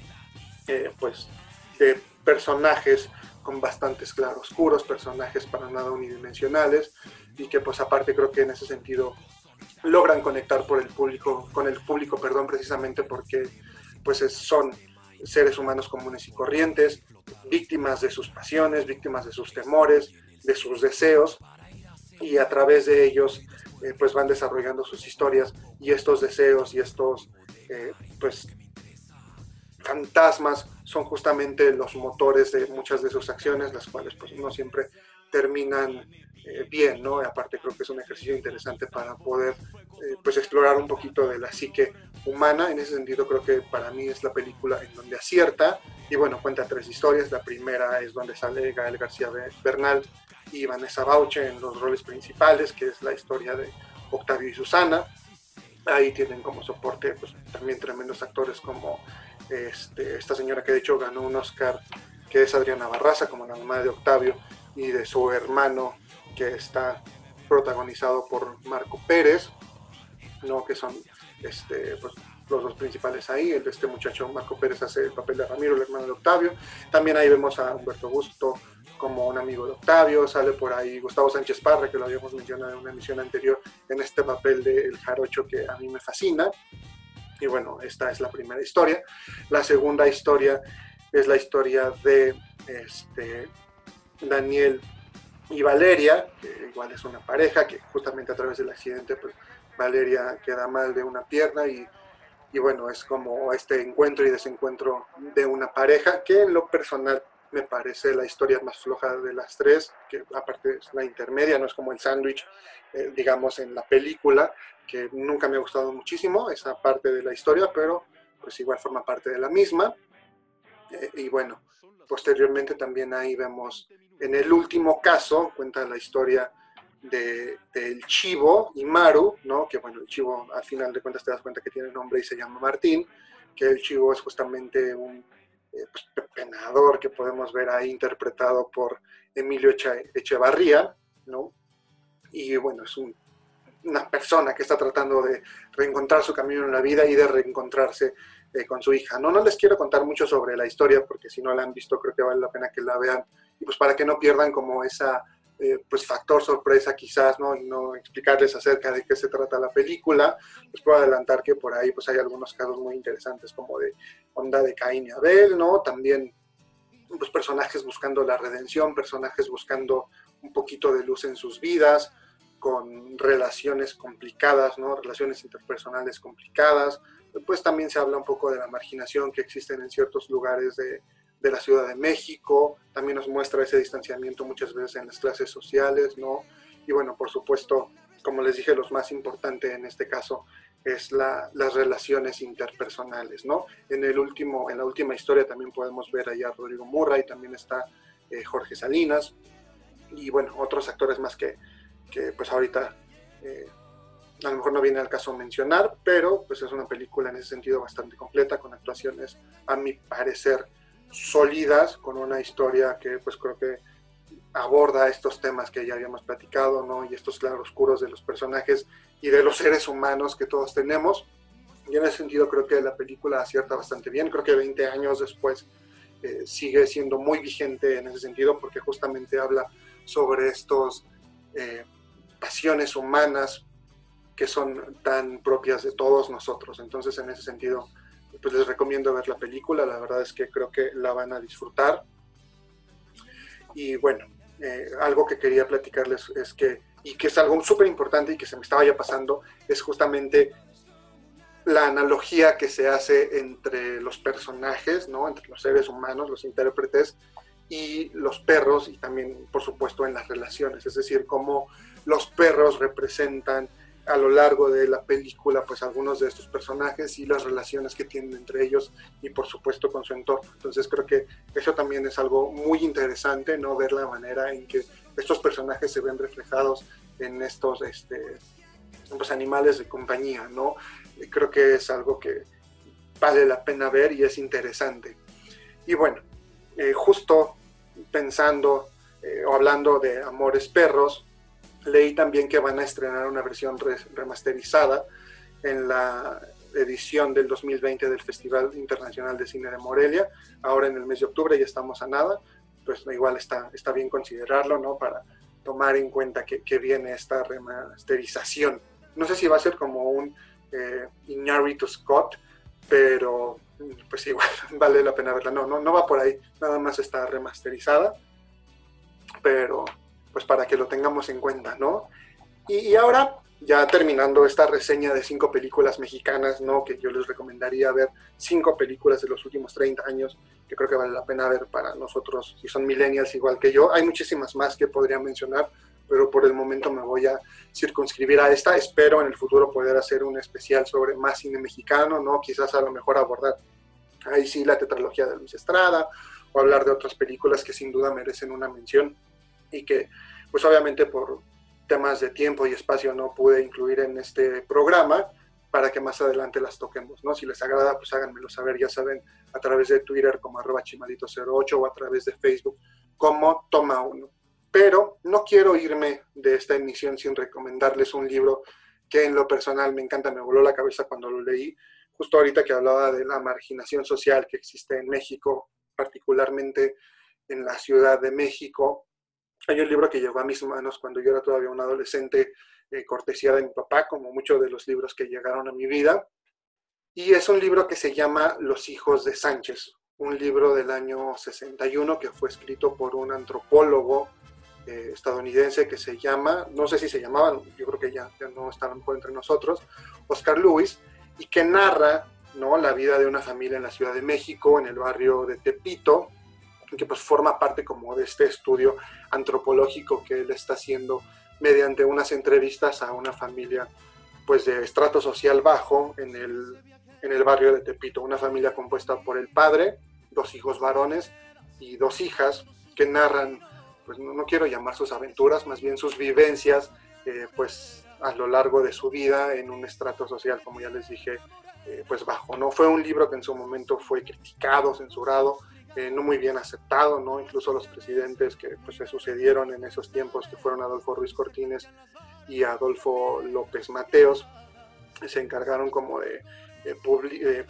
eh, pues, de personajes con bastantes claroscuros, personajes para nada unidimensionales y que pues aparte creo que en ese sentido logran conectar por el público, con el público, perdón, precisamente porque pues son seres humanos comunes y corrientes, víctimas de sus pasiones, víctimas de sus temores, de sus deseos y a través de ellos eh, pues van desarrollando sus historias y estos deseos y estos eh, pues fantasmas son justamente los motores de muchas de sus acciones, las cuales pues no siempre terminan eh, bien, ¿no? aparte creo que es un ejercicio interesante para poder eh, pues explorar un poquito de la psique humana, en ese sentido creo que para mí es la película en donde acierta. Y bueno, cuenta tres historias, la primera es donde sale Gael García Bernal y Vanessa Bauche en los roles principales, que es la historia de Octavio y Susana, ahí tienen como soporte pues, también tremendos actores como este, esta señora que de hecho ganó un Oscar, que es Adriana Barraza, como la mamá de Octavio, y de su hermano, que está protagonizado por Marco Pérez, ¿no? que son este, pues, los dos principales ahí. Este muchacho, Marco Pérez, hace el papel de Ramiro, el hermano de Octavio. También ahí vemos a Humberto Gusto como un amigo de Octavio. Sale por ahí Gustavo Sánchez Parra, que lo habíamos mencionado en una emisión anterior, en este papel de El Jarocho que a mí me fascina. Y bueno, esta es la primera historia. La segunda historia es la historia de este, Daniel y Valeria, que igual es una pareja, que justamente a través del accidente, pues Valeria queda mal de una pierna y, bueno, es como este encuentro y desencuentro de una pareja, que en lo personal me parece la historia más floja de las tres, que aparte es la intermedia, no es como el sándwich, eh, digamos, en la película, que nunca me ha gustado muchísimo, esa parte de la historia, pero pues igual forma parte de la misma. Eh, y bueno, posteriormente también ahí vemos, en el último caso, cuenta la historia de, del Chivo y Maru, ¿no? que bueno, el Chivo al final de cuentas te das cuenta que tiene nombre y se llama Martín, que el Chivo es justamente un eh, pues, penador que podemos ver ahí interpretado por Emilio Echevarría, ¿no? Y bueno, es una persona que está tratando de reencontrar su camino en la vida y de reencontrarse eh, con su hija. No, no les quiero contar mucho sobre la historia porque si no la han visto creo que vale la pena que la vean y pues para que no pierdan como esa eh, pues factor sorpresa quizás, ¿no? No explicarles acerca de qué se trata la película. Les puedo adelantar que por ahí pues hay algunos casos muy interesantes como de onda de Caín y Abel, ¿no? También pues personajes buscando la redención, personajes buscando un poquito de luz en sus vidas, con relaciones complicadas, ¿no? Relaciones interpersonales complicadas. Pues también se habla un poco de la marginación que existen en ciertos lugares de, de la Ciudad de México, también nos muestra ese distanciamiento muchas veces en las clases sociales, ¿no? Y bueno, por supuesto, como les dije, lo más importante en este caso es la, las relaciones interpersonales, ¿no? En, el último, en la última historia también podemos ver allá a Rodrigo Murray, también está eh, Jorge Salinas, y bueno, otros actores más que, que pues ahorita eh, a lo mejor no viene al caso mencionar, pero pues es una película en ese sentido bastante completa, con actuaciones a mi parecer sólidas, con una historia que pues creo que aborda estos temas que ya habíamos platicado, ¿no? Y estos claroscuros de los personajes y de los seres humanos que todos tenemos. Y en ese sentido creo que la película acierta bastante bien. Creo que 20 años después eh, sigue siendo muy vigente en ese sentido porque justamente habla sobre estos eh, pasiones humanas que son tan propias de todos nosotros. Entonces en ese sentido pues les recomiendo ver la película. La verdad es que creo que la van a disfrutar. Y bueno, eh, algo que quería platicarles es que, y que es algo súper importante y que se me estaba ya pasando, es justamente la analogía que se hace entre los personajes, ¿no? entre los seres humanos, los intérpretes, y los perros, y también, por supuesto, en las relaciones, es decir, cómo los perros representan a lo largo de la película, pues algunos de estos personajes y las relaciones que tienen entre ellos y por supuesto con su entorno. Entonces creo que eso también es algo muy interesante, ¿no? Ver la manera en que estos personajes se ven reflejados en estos este, pues, animales de compañía, ¿no? Creo que es algo que vale la pena ver y es interesante. Y bueno, eh, justo pensando eh, o hablando de Amores Perros, leí también que van a estrenar una versión remasterizada en la edición del 2020 del Festival Internacional de Cine de Morelia. Ahora en el mes de octubre ya estamos a nada, pues igual está, está bien considerarlo, ¿no? Para tomar en cuenta que, viene esta remasterización. No sé si va a ser como un eh, to Scott, pero pues igual vale la pena verla. No, no, no va por ahí, nada más está remasterizada, pero pues para que lo tengamos en cuenta, ¿no? Y, ahora, ya terminando esta reseña de cinco películas mexicanas, ¿no? Que yo les recomendaría ver cinco películas de los últimos 30 años, que creo que vale la pena ver para nosotros, si son millennials igual que yo. Hay muchísimas más que podría mencionar, pero por el momento me voy a circunscribir a esta. Espero en el futuro poder hacer un especial sobre más cine mexicano, ¿no? Quizás a lo mejor abordar ahí sí la tetralogía de Luis Estrada, o hablar de otras películas que sin duda merecen una mención y que pues obviamente por temas de tiempo y espacio no pude incluir en este programa para que más adelante las toquemos, ¿no? Si les agrada, pues háganmelo saber, ya saben, a través de Twitter como arroba chimalito08 o a través de Facebook como Toma Uno. Pero no quiero irme de esta emisión sin recomendarles un libro que en lo personal me encanta, me voló la cabeza cuando lo leí, justo ahorita que hablaba de la marginación social que existe en México, particularmente en la Ciudad de México, hay un libro que llegó a mis manos cuando yo era todavía un adolescente, eh, cortesía de mi papá, como muchos de los libros que llegaron a mi vida. Y es un libro que se llama Los hijos de Sánchez, un libro del año 61 que fue escrito por un antropólogo eh, estadounidense que se llama, no sé si se llamaba, yo creo que ya, ya no está entre nosotros, Oscar Lewis, y que narra ¿no? la vida de una familia en la Ciudad de México, en el barrio de Tepito, que pues forma parte como de este estudio antropológico que él está haciendo mediante unas entrevistas a una familia pues de estrato social bajo en el, en el barrio de Tepito, una familia compuesta por el padre, dos hijos varones y dos hijas que narran, pues no, quiero llamar sus aventuras, más bien sus vivencias, eh, pues a lo largo de su vida en un estrato social, como ya les dije, eh, pues bajo. No fue un libro que en su momento fue criticado, censurado, eh, no muy bien aceptado, ¿no? Incluso los presidentes que pues, se sucedieron en esos tiempos, que fueron Adolfo Ruiz Cortines y Adolfo López Mateos, se encargaron como de,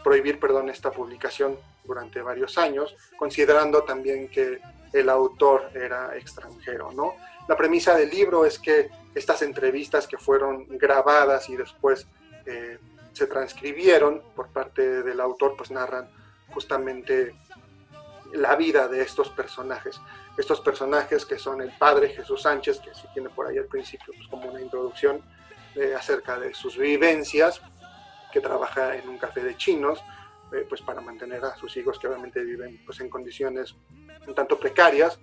prohibir perdón, esta publicación durante varios años, considerando también que el autor era extranjero, ¿no? La premisa del libro es que estas entrevistas que fueron grabadas y después eh, se transcribieron por parte del autor, pues narran justamente la vida de estos personajes. Estos personajes que son el padre Jesús Sánchez, que sí tiene por ahí al principio pues, como una introducción eh, acerca de sus vivencias, que trabaja en un café de chinos, eh, pues para mantener a sus hijos que obviamente viven pues en condiciones un tanto precarias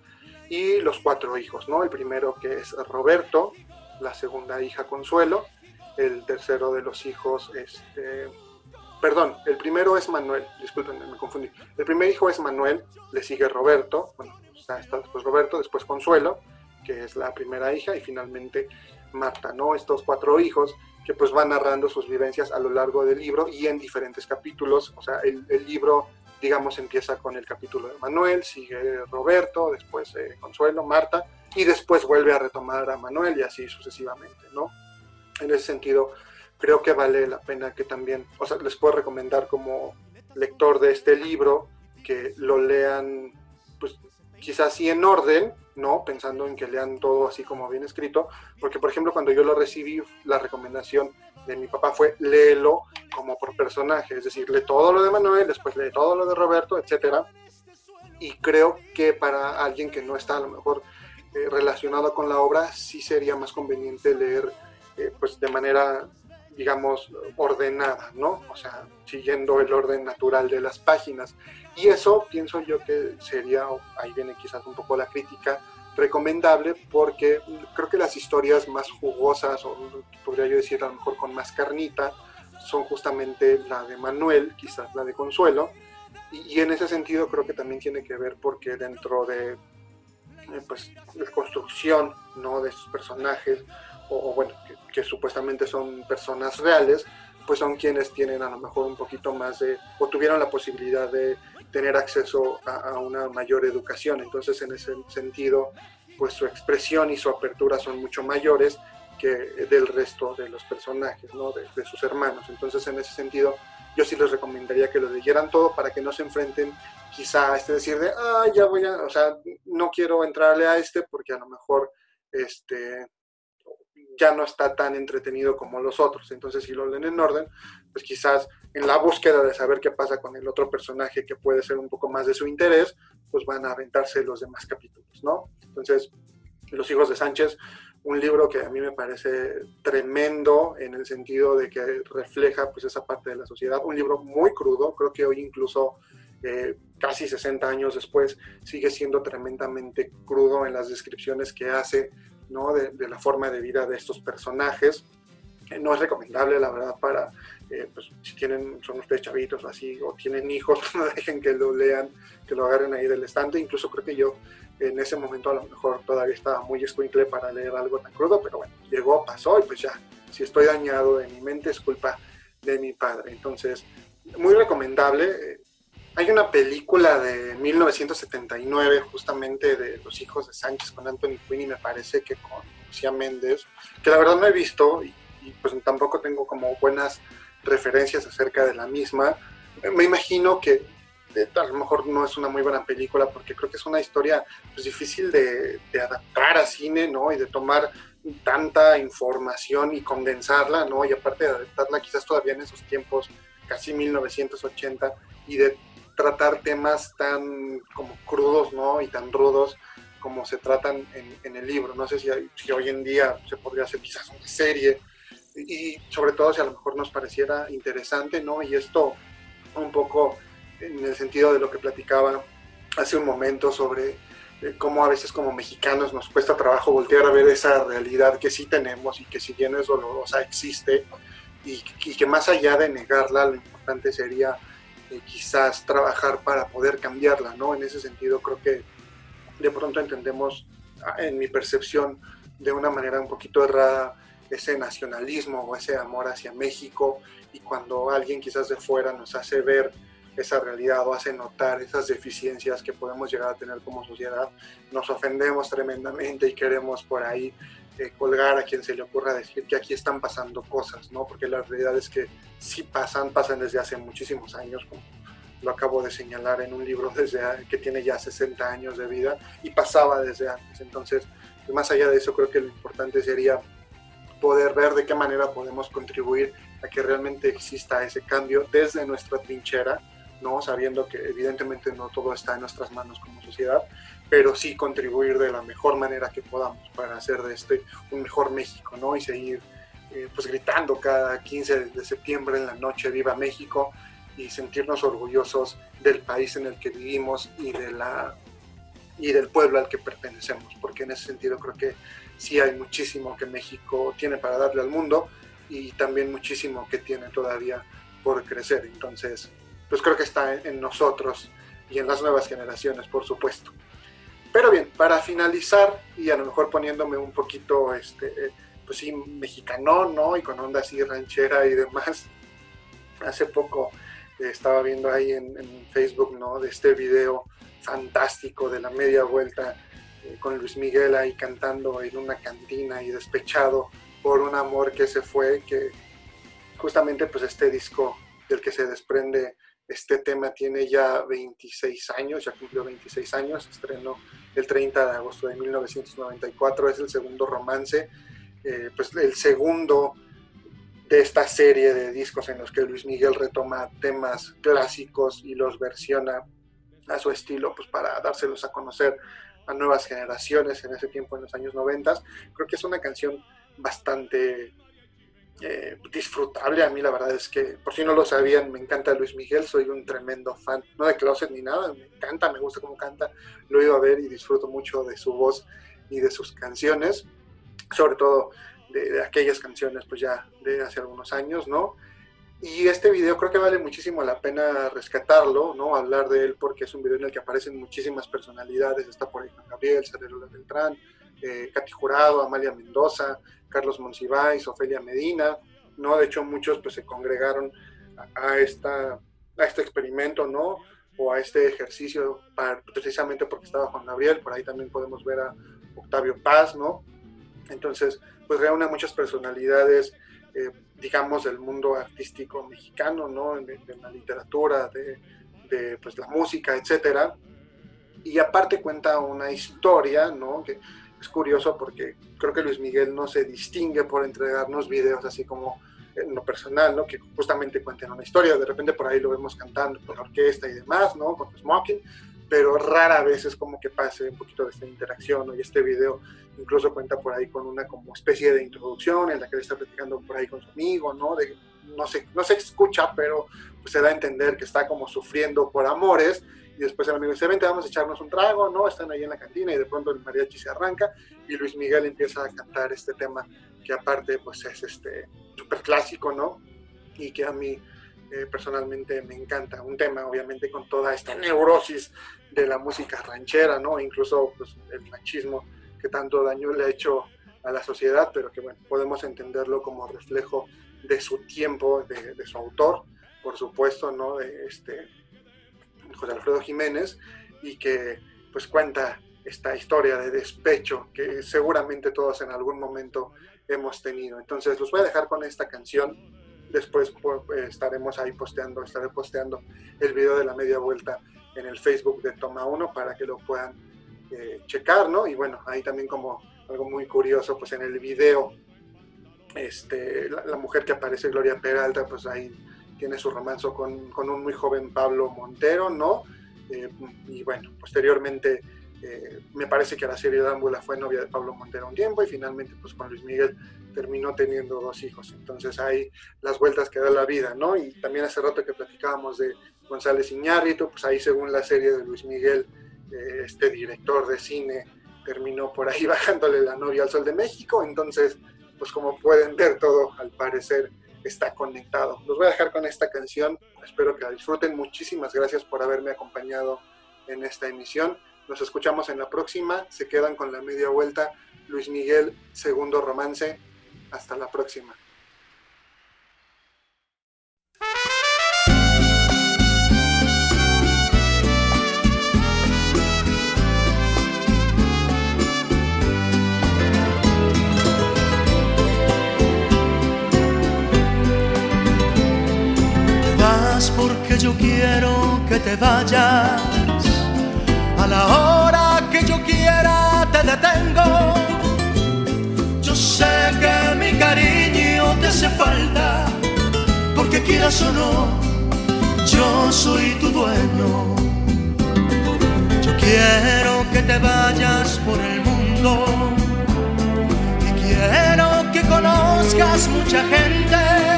y los cuatro hijos, ¿no? El primero que es Roberto, la segunda hija Consuelo, el tercero de los hijos, este, perdón, el primero es Manuel, disculpen, me confundí. El primer hijo es Manuel, le sigue Roberto, bueno, está, después Roberto, después Consuelo, que es la primera hija, y finalmente Marta, ¿no? Estos cuatro hijos que pues van narrando sus vivencias a lo largo del libro y en diferentes capítulos, o sea, el, el libro, digamos, empieza con el capítulo de Manuel, sigue Roberto, después eh, Consuelo, Marta, y después vuelve a retomar a Manuel y así sucesivamente, ¿no? En ese sentido, creo que vale la pena que también, o sea, les puedo recomendar como lector de este libro que lo lean, pues quizás sí en orden, ¿no? Pensando en que lean todo así como bien escrito, porque por ejemplo cuando yo lo recibí, la recomendación de mi papá fue léelo como por personaje, es decir, lee todo lo de Manuel, después lee todo lo de Roberto, etcétera. Y creo que para alguien que no está a lo mejor eh, relacionado con la obra, sí sería más conveniente leer eh, pues de manera digamos, ordenada, ¿no? O sea, siguiendo el orden natural de las páginas. Y eso pienso yo que sería, ahí viene quizás un poco la crítica, recomendable porque creo que las historias más jugosas, o podría yo decir a lo mejor con más carnita, son justamente la de Manuel, quizás la de Consuelo, y, en ese sentido creo que también tiene que ver porque dentro de eh, pues, la construcción ¿no? de sus personajes, o, bueno, que, supuestamente son personas reales, pues son quienes tienen a lo mejor un poquito más de, o tuvieron la posibilidad de tener acceso a, una mayor educación. Entonces, en ese sentido, pues su expresión y su apertura son mucho mayores que del resto de los personajes, ¿no? De, de, sus hermanos. Entonces, en ese sentido, yo sí les recomendaría que lo leyeran todo para que no se enfrenten quizá a este decir de, ah, ya voy a, o sea, no quiero entrarle a este porque a lo mejor, este, ya no está tan entretenido como los otros. Entonces, si lo leen en orden, pues quizás en la búsqueda de saber qué pasa con el otro personaje que puede ser un poco más de su interés, pues van a aventarse los demás capítulos, ¿no? Entonces, Los hijos de Sánchez, un libro que a mí me parece tremendo en el sentido de que refleja pues esa parte de la sociedad, un libro muy crudo, creo que hoy incluso eh, casi 60 años después sigue siendo tremendamente crudo en las descripciones que hace ¿no? de, la forma de vida de estos personajes. no es recomendable, la verdad, para, eh, pues, si tienen, son ustedes chavitos o así, o tienen hijos, no dejen que lo lean, que lo agarren ahí del estante. Incluso creo que yo en ese momento a lo mejor todavía estaba muy escuincle para leer algo tan crudo, pero bueno, llegó, pasó y pues ya, si estoy dañado de mi mente es culpa de mi padre. Entonces, muy recomendable. Eh, hay una película de 1979 justamente de Los hijos de Sánchez con Anthony Quinn y me parece que con Lucía Méndez, que la verdad no he visto y, pues tampoco tengo como buenas referencias acerca de la misma. Me imagino que a lo mejor no es una muy buena película porque creo que es una historia pues, difícil de, adaptar a cine, ¿no? Y de tomar tanta información y condensarla, ¿no? Y aparte de adaptarla quizás todavía en esos tiempos, casi 1980, y de tratar temas tan como crudos, ¿no? Y tan rudos como se tratan en, el libro. No sé si, si, hoy en día se podría hacer quizás una serie y sobre todo si a lo mejor nos pareciera interesante, ¿no? Y esto un poco en el sentido de lo que platicaba hace un momento sobre eh, cómo a veces como mexicanos nos cuesta trabajo voltear a ver esa realidad que sí tenemos y que si bien es dolorosa existe y, y que más allá de negarla lo importante sería quizás trabajar para poder cambiarla, ¿no? En ese sentido creo que de pronto entendemos, ah, en mi percepción, de una manera un poquito errada ese nacionalismo o ese amor hacia México y cuando alguien quizás de fuera nos hace ver esa realidad o hace notar esas deficiencias que podemos llegar a tener como sociedad, nos ofendemos tremendamente y queremos por ahí eh, colgar a quien se le ocurra decir que aquí están pasando cosas, ¿no? Porque la realidad es que sí pasan, pasan desde hace muchísimos años, como lo acabo de señalar en un libro desde que tiene ya 60 años de vida y pasaba desde antes. Entonces, pues, más allá de eso, creo que lo importante sería poder ver de qué manera podemos contribuir a que realmente exista ese cambio desde nuestra trinchera, ¿no? sabiendo que evidentemente no todo está en nuestras manos como sociedad, pero sí contribuir de la mejor manera que podamos para hacer de este un mejor México, ¿no? Y seguir eh, pues gritando cada 15 de septiembre en la noche, viva México, y sentirnos orgullosos del país en el que vivimos y, de la, y del pueblo al que pertenecemos, porque en ese sentido creo que sí hay muchísimo que México tiene para darle al mundo y también muchísimo que tiene todavía por crecer. Entonces, pues creo que está en, nosotros y en las nuevas generaciones, por supuesto. Pero bien, para finalizar y a lo mejor poniéndome un poquito, este, pues sí, mexicano, ¿no? Y con onda así ranchera y demás. Hace poco estaba viendo ahí en, Facebook, ¿no? De este video fantástico de la media vuelta eh, con Luis Miguel ahí cantando en una cantina y despechado por un amor que se fue, que justamente pues este disco del que se desprende este tema tiene ya 26 años, ya cumplió 26 años, estrenó el 30 de agosto de 1994, es el segundo romance, eh, pues el segundo de esta serie de discos en los que Luis Miguel retoma temas clásicos y los versiona a su estilo, pues para dárselos a conocer a nuevas generaciones en ese tiempo, en los años 90. Creo que es una canción bastante eh, disfrutable. A mí la verdad es que, por si no lo sabían, me encanta Luis Miguel, soy un tremendo fan, no de closet ni nada, me encanta, me gusta cómo canta, lo ido a ver y disfruto mucho de su voz y de sus canciones, sobre todo de, aquellas canciones pues ya de hace algunos años, ¿no? Y este video creo que vale muchísimo la pena rescatarlo, ¿no? Hablar de él porque es un video en el que aparecen muchísimas personalidades. Está por ahí Juan Gabriel, Lola Beltrán, eh, Katy Jurado, Amalia Mendoza, Carlos Monsiváis, Ofelia Medina, ¿no? De hecho, muchos pues se congregaron a, esta, a este experimento, ¿no? O a este ejercicio precisamente porque estaba Juan Gabriel. Por ahí también podemos ver a Octavio Paz, ¿no? Entonces, pues reúne muchas personalidades, eh, digamos, del mundo artístico mexicano, ¿no? De, la literatura, de, pues, la música, etcétera. Y aparte cuenta una historia, ¿no? Es curioso porque creo que Luis Miguel no se distingue por entregarnos videos así como en lo personal, ¿no? Que justamente cuenten una historia. De repente por ahí lo vemos cantando con orquesta y demás, ¿no? Con smoking pero rara vez es como que pase un poquito de esta interacción, Y este video incluso cuenta por ahí con una como especie de introducción en la que él está platicando por ahí con su amigo, ¿no? De, no, se, no se escucha, pero pues se da a entender que está como sufriendo por amores, y después el amigo dice, vente, vamos a echarnos un trago, ¿no? Están ahí en la cantina y de pronto el mariachi se arranca y Luis Miguel empieza a cantar este tema que aparte pues es este súper clásico, ¿no? Y que a mí eh, personalmente me encanta. Un tema, obviamente, con toda esta neurosis de la música ranchera, ¿no? Incluso pues, el machismo que tanto daño le ha hecho a la sociedad, pero que, bueno, podemos entenderlo como reflejo de su tiempo, de, su autor, por supuesto, ¿no? De este José Alfredo Jiménez, y que, pues, cuenta esta historia de despecho que seguramente todos en algún momento hemos tenido. Entonces, los voy a dejar con esta canción Después pues, estaremos ahí posteando, estaré posteando el video de la media vuelta en el Facebook de Toma 1 para que lo puedan eh, checar, ¿no? Y bueno, ahí también como algo muy curioso, pues en el video, este, la, mujer que aparece, Gloria Peralta, pues ahí tiene su romance con, con un muy joven Pablo Montero, ¿no? Eh, y bueno, posteriormente eh, me parece que la serie de Ámbula fue novia de Pablo Montero un tiempo y finalmente pues con Luis Miguel terminó teniendo dos hijos. Entonces hay las vueltas que da la vida, ¿no? Y también hace rato que platicábamos de González Iñárritu, pues ahí según la serie de Luis Miguel, eh, este director de cine terminó por ahí bajándole la novia al Sol de México. Entonces, pues como pueden ver todo, al parecer está conectado. Los voy a dejar con esta canción, espero que la disfruten. Muchísimas gracias por haberme acompañado en esta emisión. Nos escuchamos en la próxima. Se quedan con la media vuelta. Luis Miguel, segundo romance. Hasta la próxima. Yo quiero que te vayas a la hora que yo quiera te detengo. Yo sé que mi cariño te hace falta, porque quieras o no, yo soy tu dueño. Yo quiero que te vayas por el mundo y quiero que conozcas mucha gente.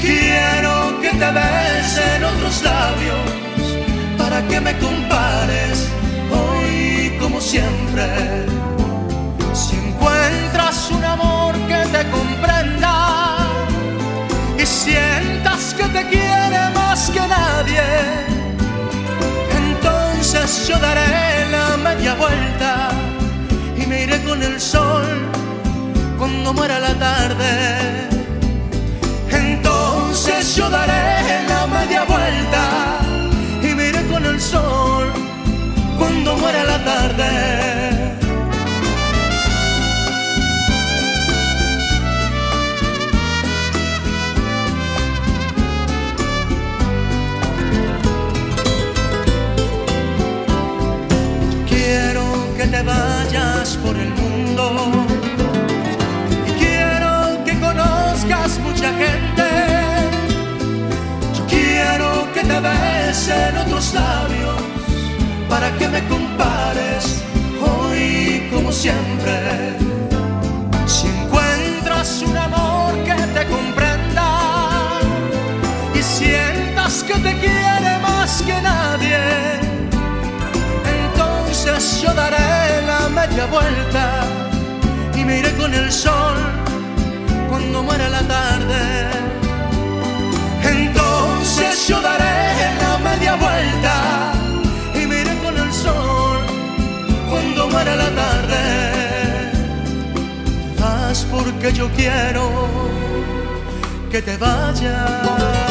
Quiero que te besen otros labios para que me compares hoy como siempre. Si encuentras un amor que te comprenda y sientas que te quiere más que nadie, entonces yo daré la media vuelta y me iré con el sol cuando muera la tarde. Entonces yo daré la media vuelta y me iré con el sol cuando muera la tarde. Quiero que te vayas por el mundo y quiero que conozcas mucha gente. Yo quiero que te besen otros labios para que me compares hoy como siempre. Si encuentras un amor que te comprenda y sientas que te quiere más que nadie, entonces yo daré la media vuelta y me iré con el sol cuando muera la tarde. Entonces yo daré la media vuelta y me iré con el sol cuando muera la tarde. Vas porque yo quiero que te vayas.